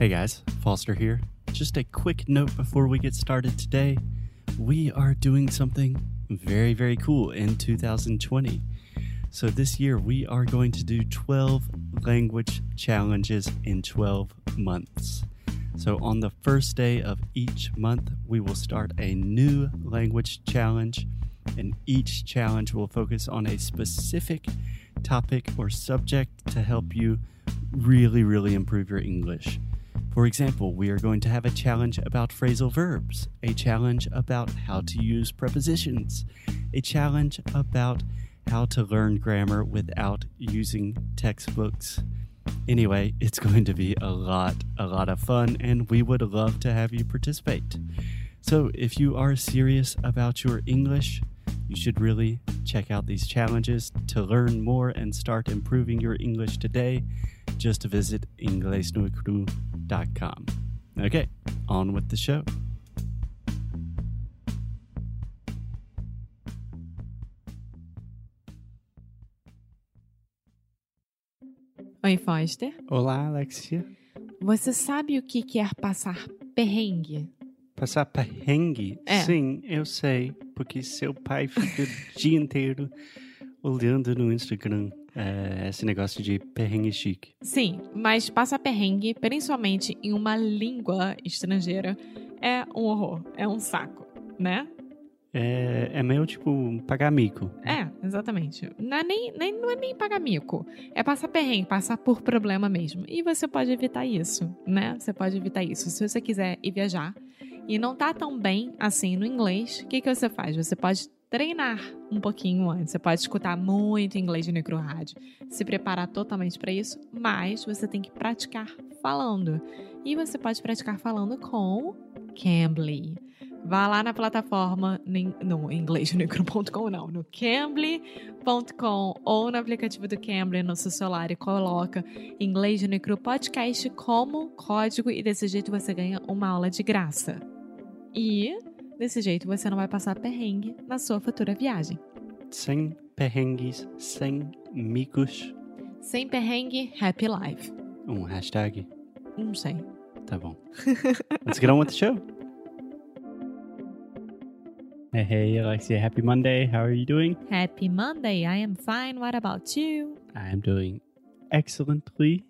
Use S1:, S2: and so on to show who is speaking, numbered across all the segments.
S1: Hey guys, Foster here. Just a quick note before we get started today. We are doing something very, very cool in 2020. So, this year we are going to do 12 language challenges in 12 months. So, on the first day of each month, we will start a new language challenge, and each challenge will focus on a specific topic or subject to help you really, really improve your English. For example, we are going to have a challenge about phrasal verbs, a challenge about how to use prepositions, a challenge about how to learn grammar without using textbooks. Anyway, it's going to be a lot, a lot of fun, and we would love to have you participate. So, if you are serious about your English, you should really check out these challenges to learn more and start improving your English today. Just visit inglesnuecru.com. Okay, on with the show.
S2: Oi, Foster.
S1: Olá, Alexia.
S2: Você sabe o que quer passar perrengue?
S1: Passar perrengue?
S2: É.
S1: Sim, eu sei, porque seu pai fica o dia inteiro olhando no Instagram é, esse negócio de perrengue chique.
S2: Sim, mas passar perrengue, principalmente em uma língua estrangeira, é um horror, é um saco, né?
S1: É, é meio tipo pagar mico.
S2: É, exatamente. Não é nem, nem, não é nem pagar mico. É passar perrengue, passar por problema mesmo. E você pode evitar isso, né? Você pode evitar isso. Se você quiser ir viajar e não tá tão bem assim no inglês, o que, que você faz? Você pode treinar um pouquinho antes. Você pode escutar muito inglês no micro rádio, se preparar totalmente para isso, mas você tem que praticar falando. E você pode praticar falando com Cambly. Vá lá na plataforma, no inglêsmicro.com não, no cambly.com ou no aplicativo do Cambly no seu celular e coloca Inglês Micro Podcast como código e desse jeito você ganha uma aula de graça. E desse jeito você não vai passar perrengue na sua futura viagem.
S1: Sem perrengues, sem micos.
S2: Sem perrengue, happy life.
S1: Um hashtag.
S2: Não sei.
S1: Tá bom. Let's get on with the show. Hey, hey, Alexia. Happy Monday. How are you doing?
S2: Happy Monday, I am fine. What about you?
S1: I am doing excellently.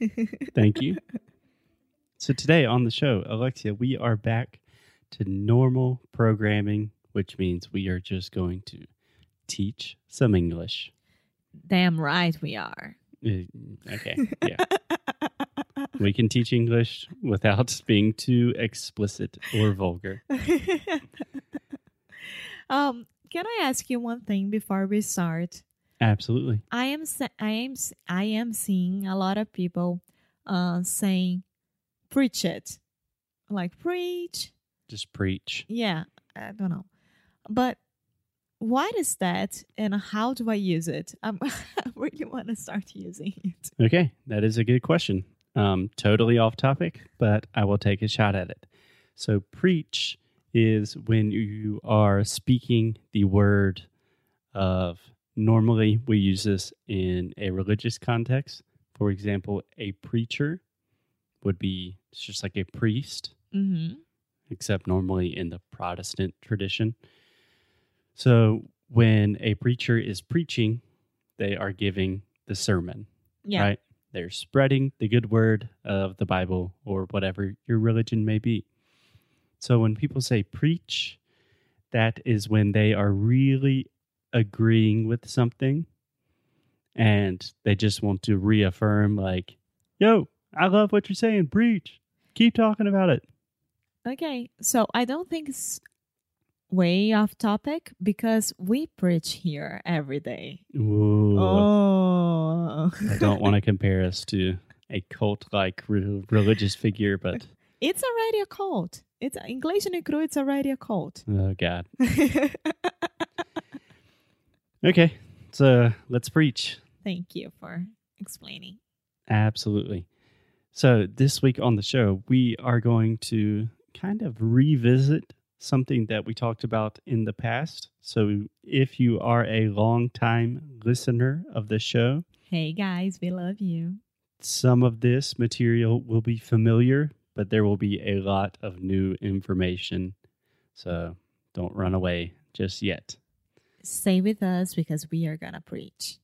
S1: Thank you. So, today on the show, Alexia, we are back to normal programming, which means we are just going to teach some English.
S2: Damn right we are.
S1: Uh, Okay. Yeah. we can teach English without being too explicit or vulgar.
S2: um, can I ask you one thing before we start?
S1: Absolutely.
S2: I am I am I am seeing a lot of people uh saying preach it. Like preach.
S1: Just preach.
S2: Yeah, I don't know. But why what is that and how do I use it? I'm, I really want to start using it.
S1: Okay, that is a good question. Um, totally off topic, but I will take a shot at it. So, preach is when you are speaking the word of normally we use this in a religious context. For example, a preacher would be just like a priest,
S2: Mm-hmm.
S1: Except normally in the Protestant tradition. So, when a preacher is preaching, they are giving the sermon
S2: Yeah.
S1: right? They're spreading the good word of the Bible or whatever your religion may be. So when people say preach, that is when they are really agreeing with something and they just want to reaffirm, like, yo, I love what you're saying. Preach. Keep talking about it.
S2: Okay, so I don't think it's way off topic because we preach here every day.
S1: Ooh.
S2: Oh,
S1: I don't want to compare us to a cult like re- religious figure, but
S2: it's already a cult. It's English and Cru. It's already a cult.
S1: oh, God. Okay, so let's preach.
S2: Thank you for explaining.
S1: Absolutely. So, this week on the show, we are going to kind of revisit something that we talked about in the past. So, if you are a long time listener of the show,
S2: Hey guys, we love you.
S1: some of this material will be familiar, but there will be a lot of new information. So don't run away just yet.
S2: Stay with us because we are going to preach.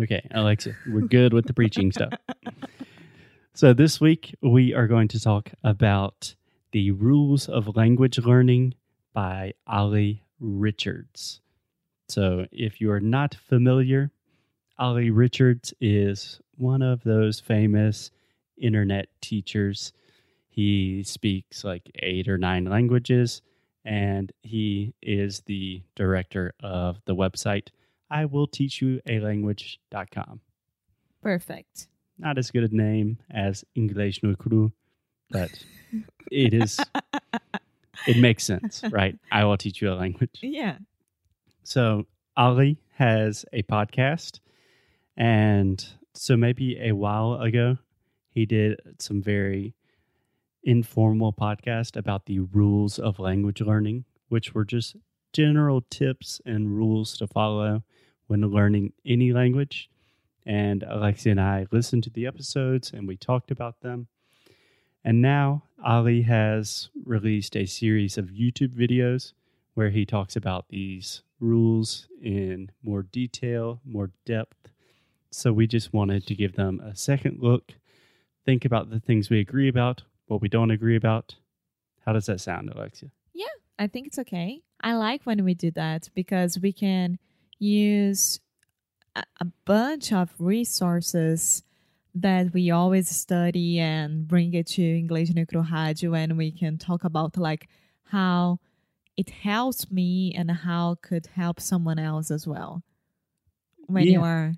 S1: Okay, Alexa, we're good with the preaching stuff. So this week we are going to talk about the rules of language learning by Olly Richards. So if you are not familiar, Olly Richards is one of those famous internet teachers. He speaks like eight or nine languages, and he is the director of the website I will teach you a language.com.
S2: Perfect.
S1: Not as good a name as English no cru, but it is it makes sense, right? I will teach you a language.
S2: Yeah.
S1: So Olly has a podcast, and so maybe a while ago he did some very informal podcast about the rules of language learning, which were just general tips and rules to follow when learning any language. And Alexia and I listened to the episodes and we talked about them. And now Olly has released a series of YouTube videos where he talks about these rules in more detail, more depth. So we just wanted to give them a second look, think about the things we agree about, what we don't agree about. How does that sound, Alexia?
S2: Yeah, I think it's okay. I like when we do that because we can use a, bunch of resources that we always study and bring it to English Nuclear Radio and we can talk about like how it helps me and how could help someone else as well when you are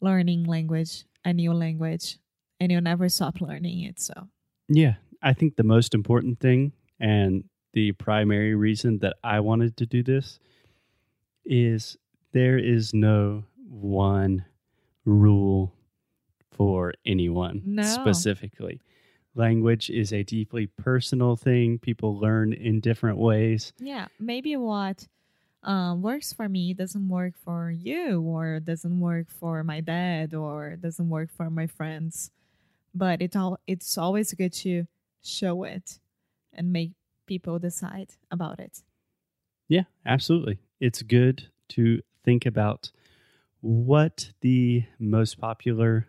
S2: learning language, a new language, and you'll never stop learning it. So
S1: Yeah, I think the most important thing and the primary reason that I wanted to do this is there is no one rule for anyone
S2: No.
S1: specifically. Language is a deeply personal thing. People learn in different ways.
S2: Yeah, maybe what um, works for me doesn't work for you, or doesn't work for my dad, or doesn't work for my friends. But it all it's always good to show it and make people decide about it.
S1: Yeah, absolutely. It's good to think about what the most popular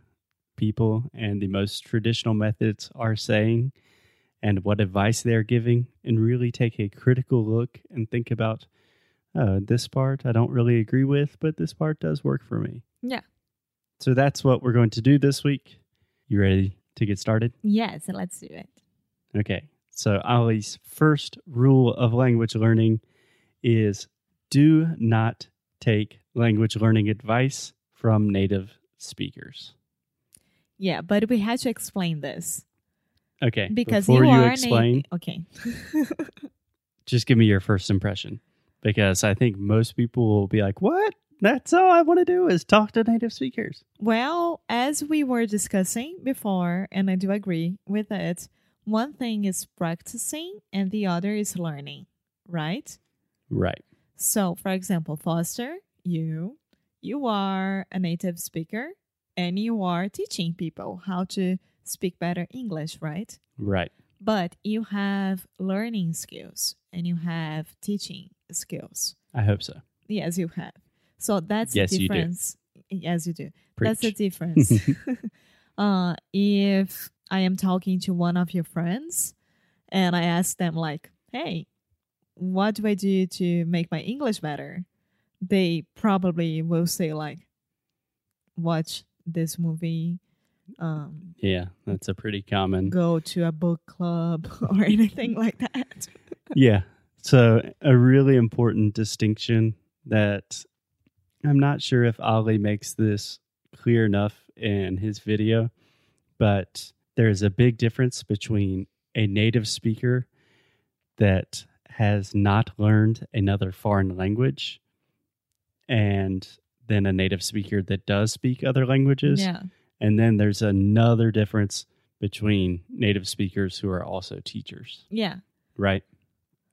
S1: people and the most traditional methods are saying and what advice they're giving, and really take a critical look and think about, oh, this part I don't really agree with, but this part does work for me.
S2: Yeah.
S1: So that's what we're going to do this week. You ready to get started?
S2: Yes, let's do it.
S1: Okay. So, Olly's first rule of language learning is do not take language learning advice from native speakers.
S2: Yeah, but we had to explain this
S1: Okay.
S2: because
S1: before
S2: you,
S1: you,
S2: are
S1: explain,
S2: okay.
S1: just give me your first impression because I think most people will be like, "What? That's all I want to do is talk to native speakers."
S2: Well, as we were discussing before, and I do agree with it, one thing is practicing and the other is learning, right?
S1: Right.
S2: So, for example, Foster, you you are a native speaker and you are teaching people how to speak better English, right?
S1: Right.
S2: But you have learning skills and you have teaching skills.
S1: I hope so.
S2: Yes, you have. So that's
S1: Yes,
S2: the
S1: you do.
S2: difference. Yes, you do. That's the difference. uh, if I am talking to one of your friends and I ask them, like, hey, what do I do to make my English better? They probably will say, like, watch this movie, um,
S1: Yeah, that's a pretty common.
S2: go to a book club, or anything like that.
S1: Yeah. So, a really important distinction that I'm not sure if Olly makes this clear enough in his video, but there's a big difference between a native speaker that has not learned another foreign language and then a native speaker that does speak other languages.
S2: yeah.
S1: And then there's another difference between native speakers who are also teachers,
S2: Yeah.
S1: right?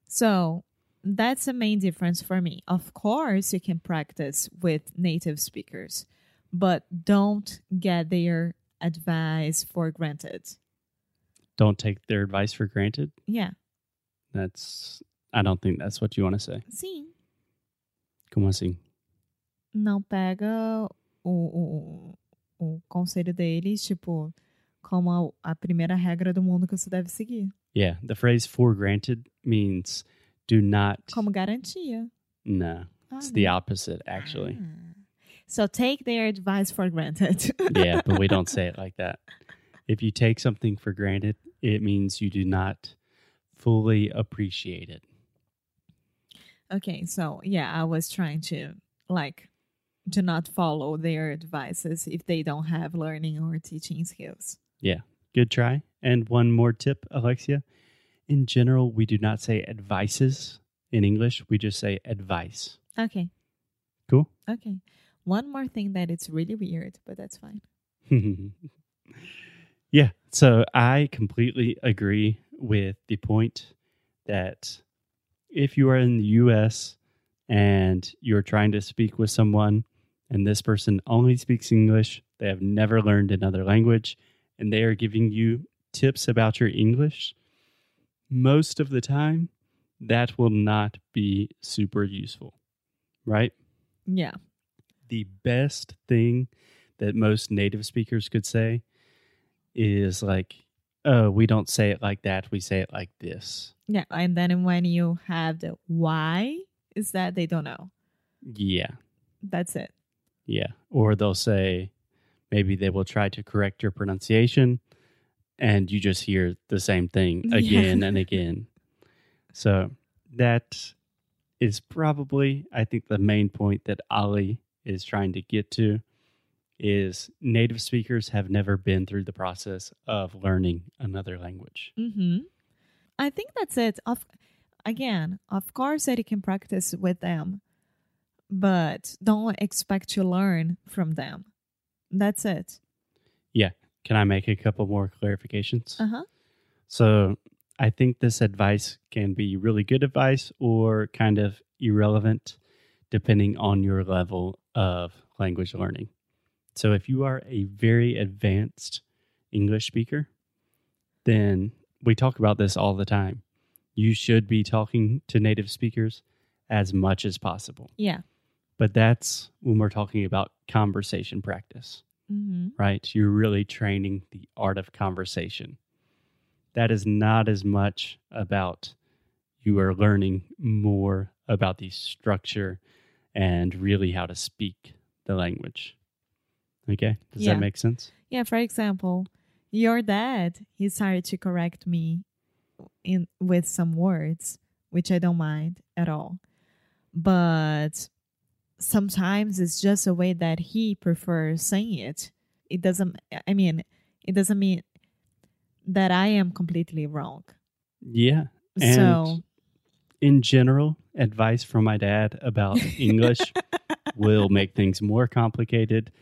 S2: So that's the main difference for me. Of course, you can practice with native speakers, but don't get their advice for granted.
S1: Don't take their advice for granted.
S2: Yeah.
S1: That's I don't think that's what you want to say.
S2: Sim.
S1: Como assim?
S2: Não pega o, o, o conselho deles, tipo, como a, a primeira regra do mundo que você deve seguir.
S1: Yeah, the phrase for granted means do not
S2: Como garantia.
S1: No.
S2: Ah,
S1: It's the opposite actually.
S2: Ah. So take their advice for granted.
S1: yeah, but we don't say it like that. If you take something for granted, it means you do not fully appreciate it.
S2: Okay, so yeah, I was trying to like do not follow their advices if they don't have learning or teaching skills.
S1: Yeah, good try. And one more tip, Alexia. In general, we do not say advices in English. We just say advice.
S2: Okay.
S1: Cool.
S2: Okay. One more thing that it's really weird, but that's fine.
S1: yeah. So I completely agree with the point that if you are in the US and you're trying to speak with someone and this person only speaks English, they have never learned another language, and they are giving you tips about your English, most of the time, that will not be super useful, right?
S2: Yeah.
S1: the best thing that most native speakers could say is like, oh, we don't say it like that. We say it like this.
S2: Yeah. And then when you have the why, is that they don't know.
S1: Yeah.
S2: That's it.
S1: Yeah. Or they'll say, maybe they will try to correct your pronunciation and you just hear the same thing again and again. So that is probably, I think, the main point that Olly is trying to get to is native speakers have never been through the process of learning another language.
S2: Mm-hmm. I think that's it. Of again, of course that you can practice with them, but don't expect to learn from them. That's it. Yeah.
S1: Can I make a couple more clarifications?
S2: Uh-huh.
S1: So I think this advice can be really good advice or kind of irrelevant depending on your level of language learning. So if you are a very advanced English speaker, then we talk about this all the time. You should be talking to native speakers as much as possible.
S2: Yeah.
S1: But that's when we're talking about conversation practice
S2: Mm-hmm.
S1: right? You're really training the art of conversation. That is not as much about you are learning more about the structure and really how to speak the language. Okay? Does
S2: Yeah.
S1: that make sense?
S2: Yeah, for example, your dad, he started to correct me in with some words, which I don't mind at all. But sometimes it's just a way that he prefers saying it. It doesn't I mean, it doesn't mean that I am completely wrong.
S1: Yeah. And
S2: so
S1: in general, advice from my dad about English will make things more complicated.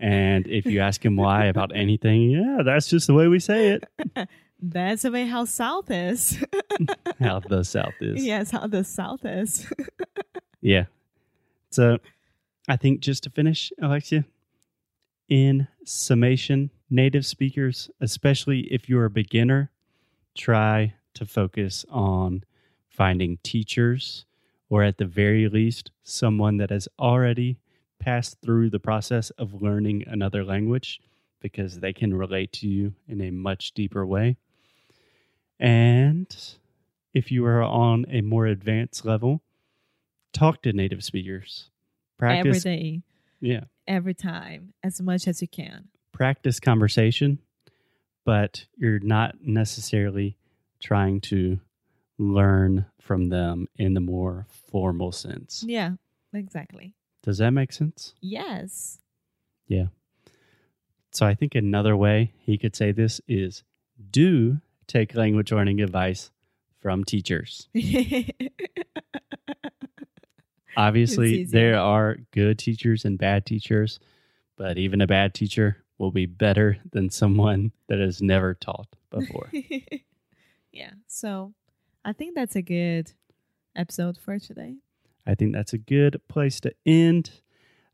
S1: And if you ask him why about anything, yeah, that's just the way we say it.
S2: that's the way how South is.
S1: How the South is.
S2: yes, how the South is.
S1: Yeah. So uh, I think just to finish, Alexia, in summation, native speakers, especially if you're a beginner, try to focus on finding teachers or at the very least someone that has already passed through the process of learning another language because they can relate to you in a much deeper way. And if you are on a more advanced level, talk to native speakers.
S2: Every
S1: Practice
S2: day,
S1: yeah,
S2: every time, as much as you can.
S1: practice conversation, but you're not necessarily trying to learn from them in the more formal sense.
S2: Yeah, exactly.
S1: Does that make sense?
S2: Yes. Yeah.
S1: So I think another way he could say this is do take language learning advice from teachers. Obviously, there are good teachers and bad teachers, but even a bad teacher will be better than someone that has never taught before.
S2: yeah. So I think that's a good episode for today.
S1: I think that's a good place to end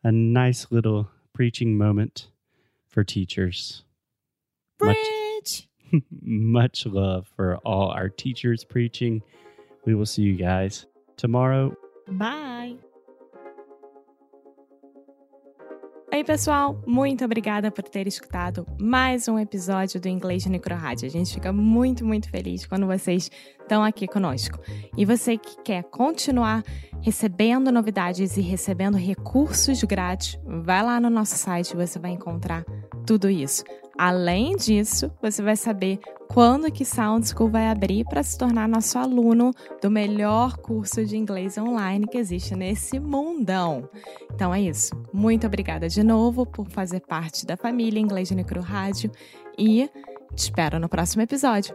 S1: a nice little preaching moment for teachers.
S3: Bridge.
S1: Much, much love for all our teachers preaching. We will see you guys tomorrow.
S3: Bye. Oi, pessoal! Muito obrigada por ter escutado mais um episódio do Inglês de Rádio. A gente fica muito, muito feliz quando vocês estão aqui conosco. E você que quer continuar recebendo novidades e recebendo recursos grátis, vai lá no nosso site você vai encontrar tudo isso. Além disso, você vai saber quando que Sound School vai abrir para se tornar nosso aluno do melhor curso de inglês online que existe nesse mundão. Então é isso. Muito obrigada de novo por fazer parte da família Inglês Necro Rádio e te espero no próximo episódio.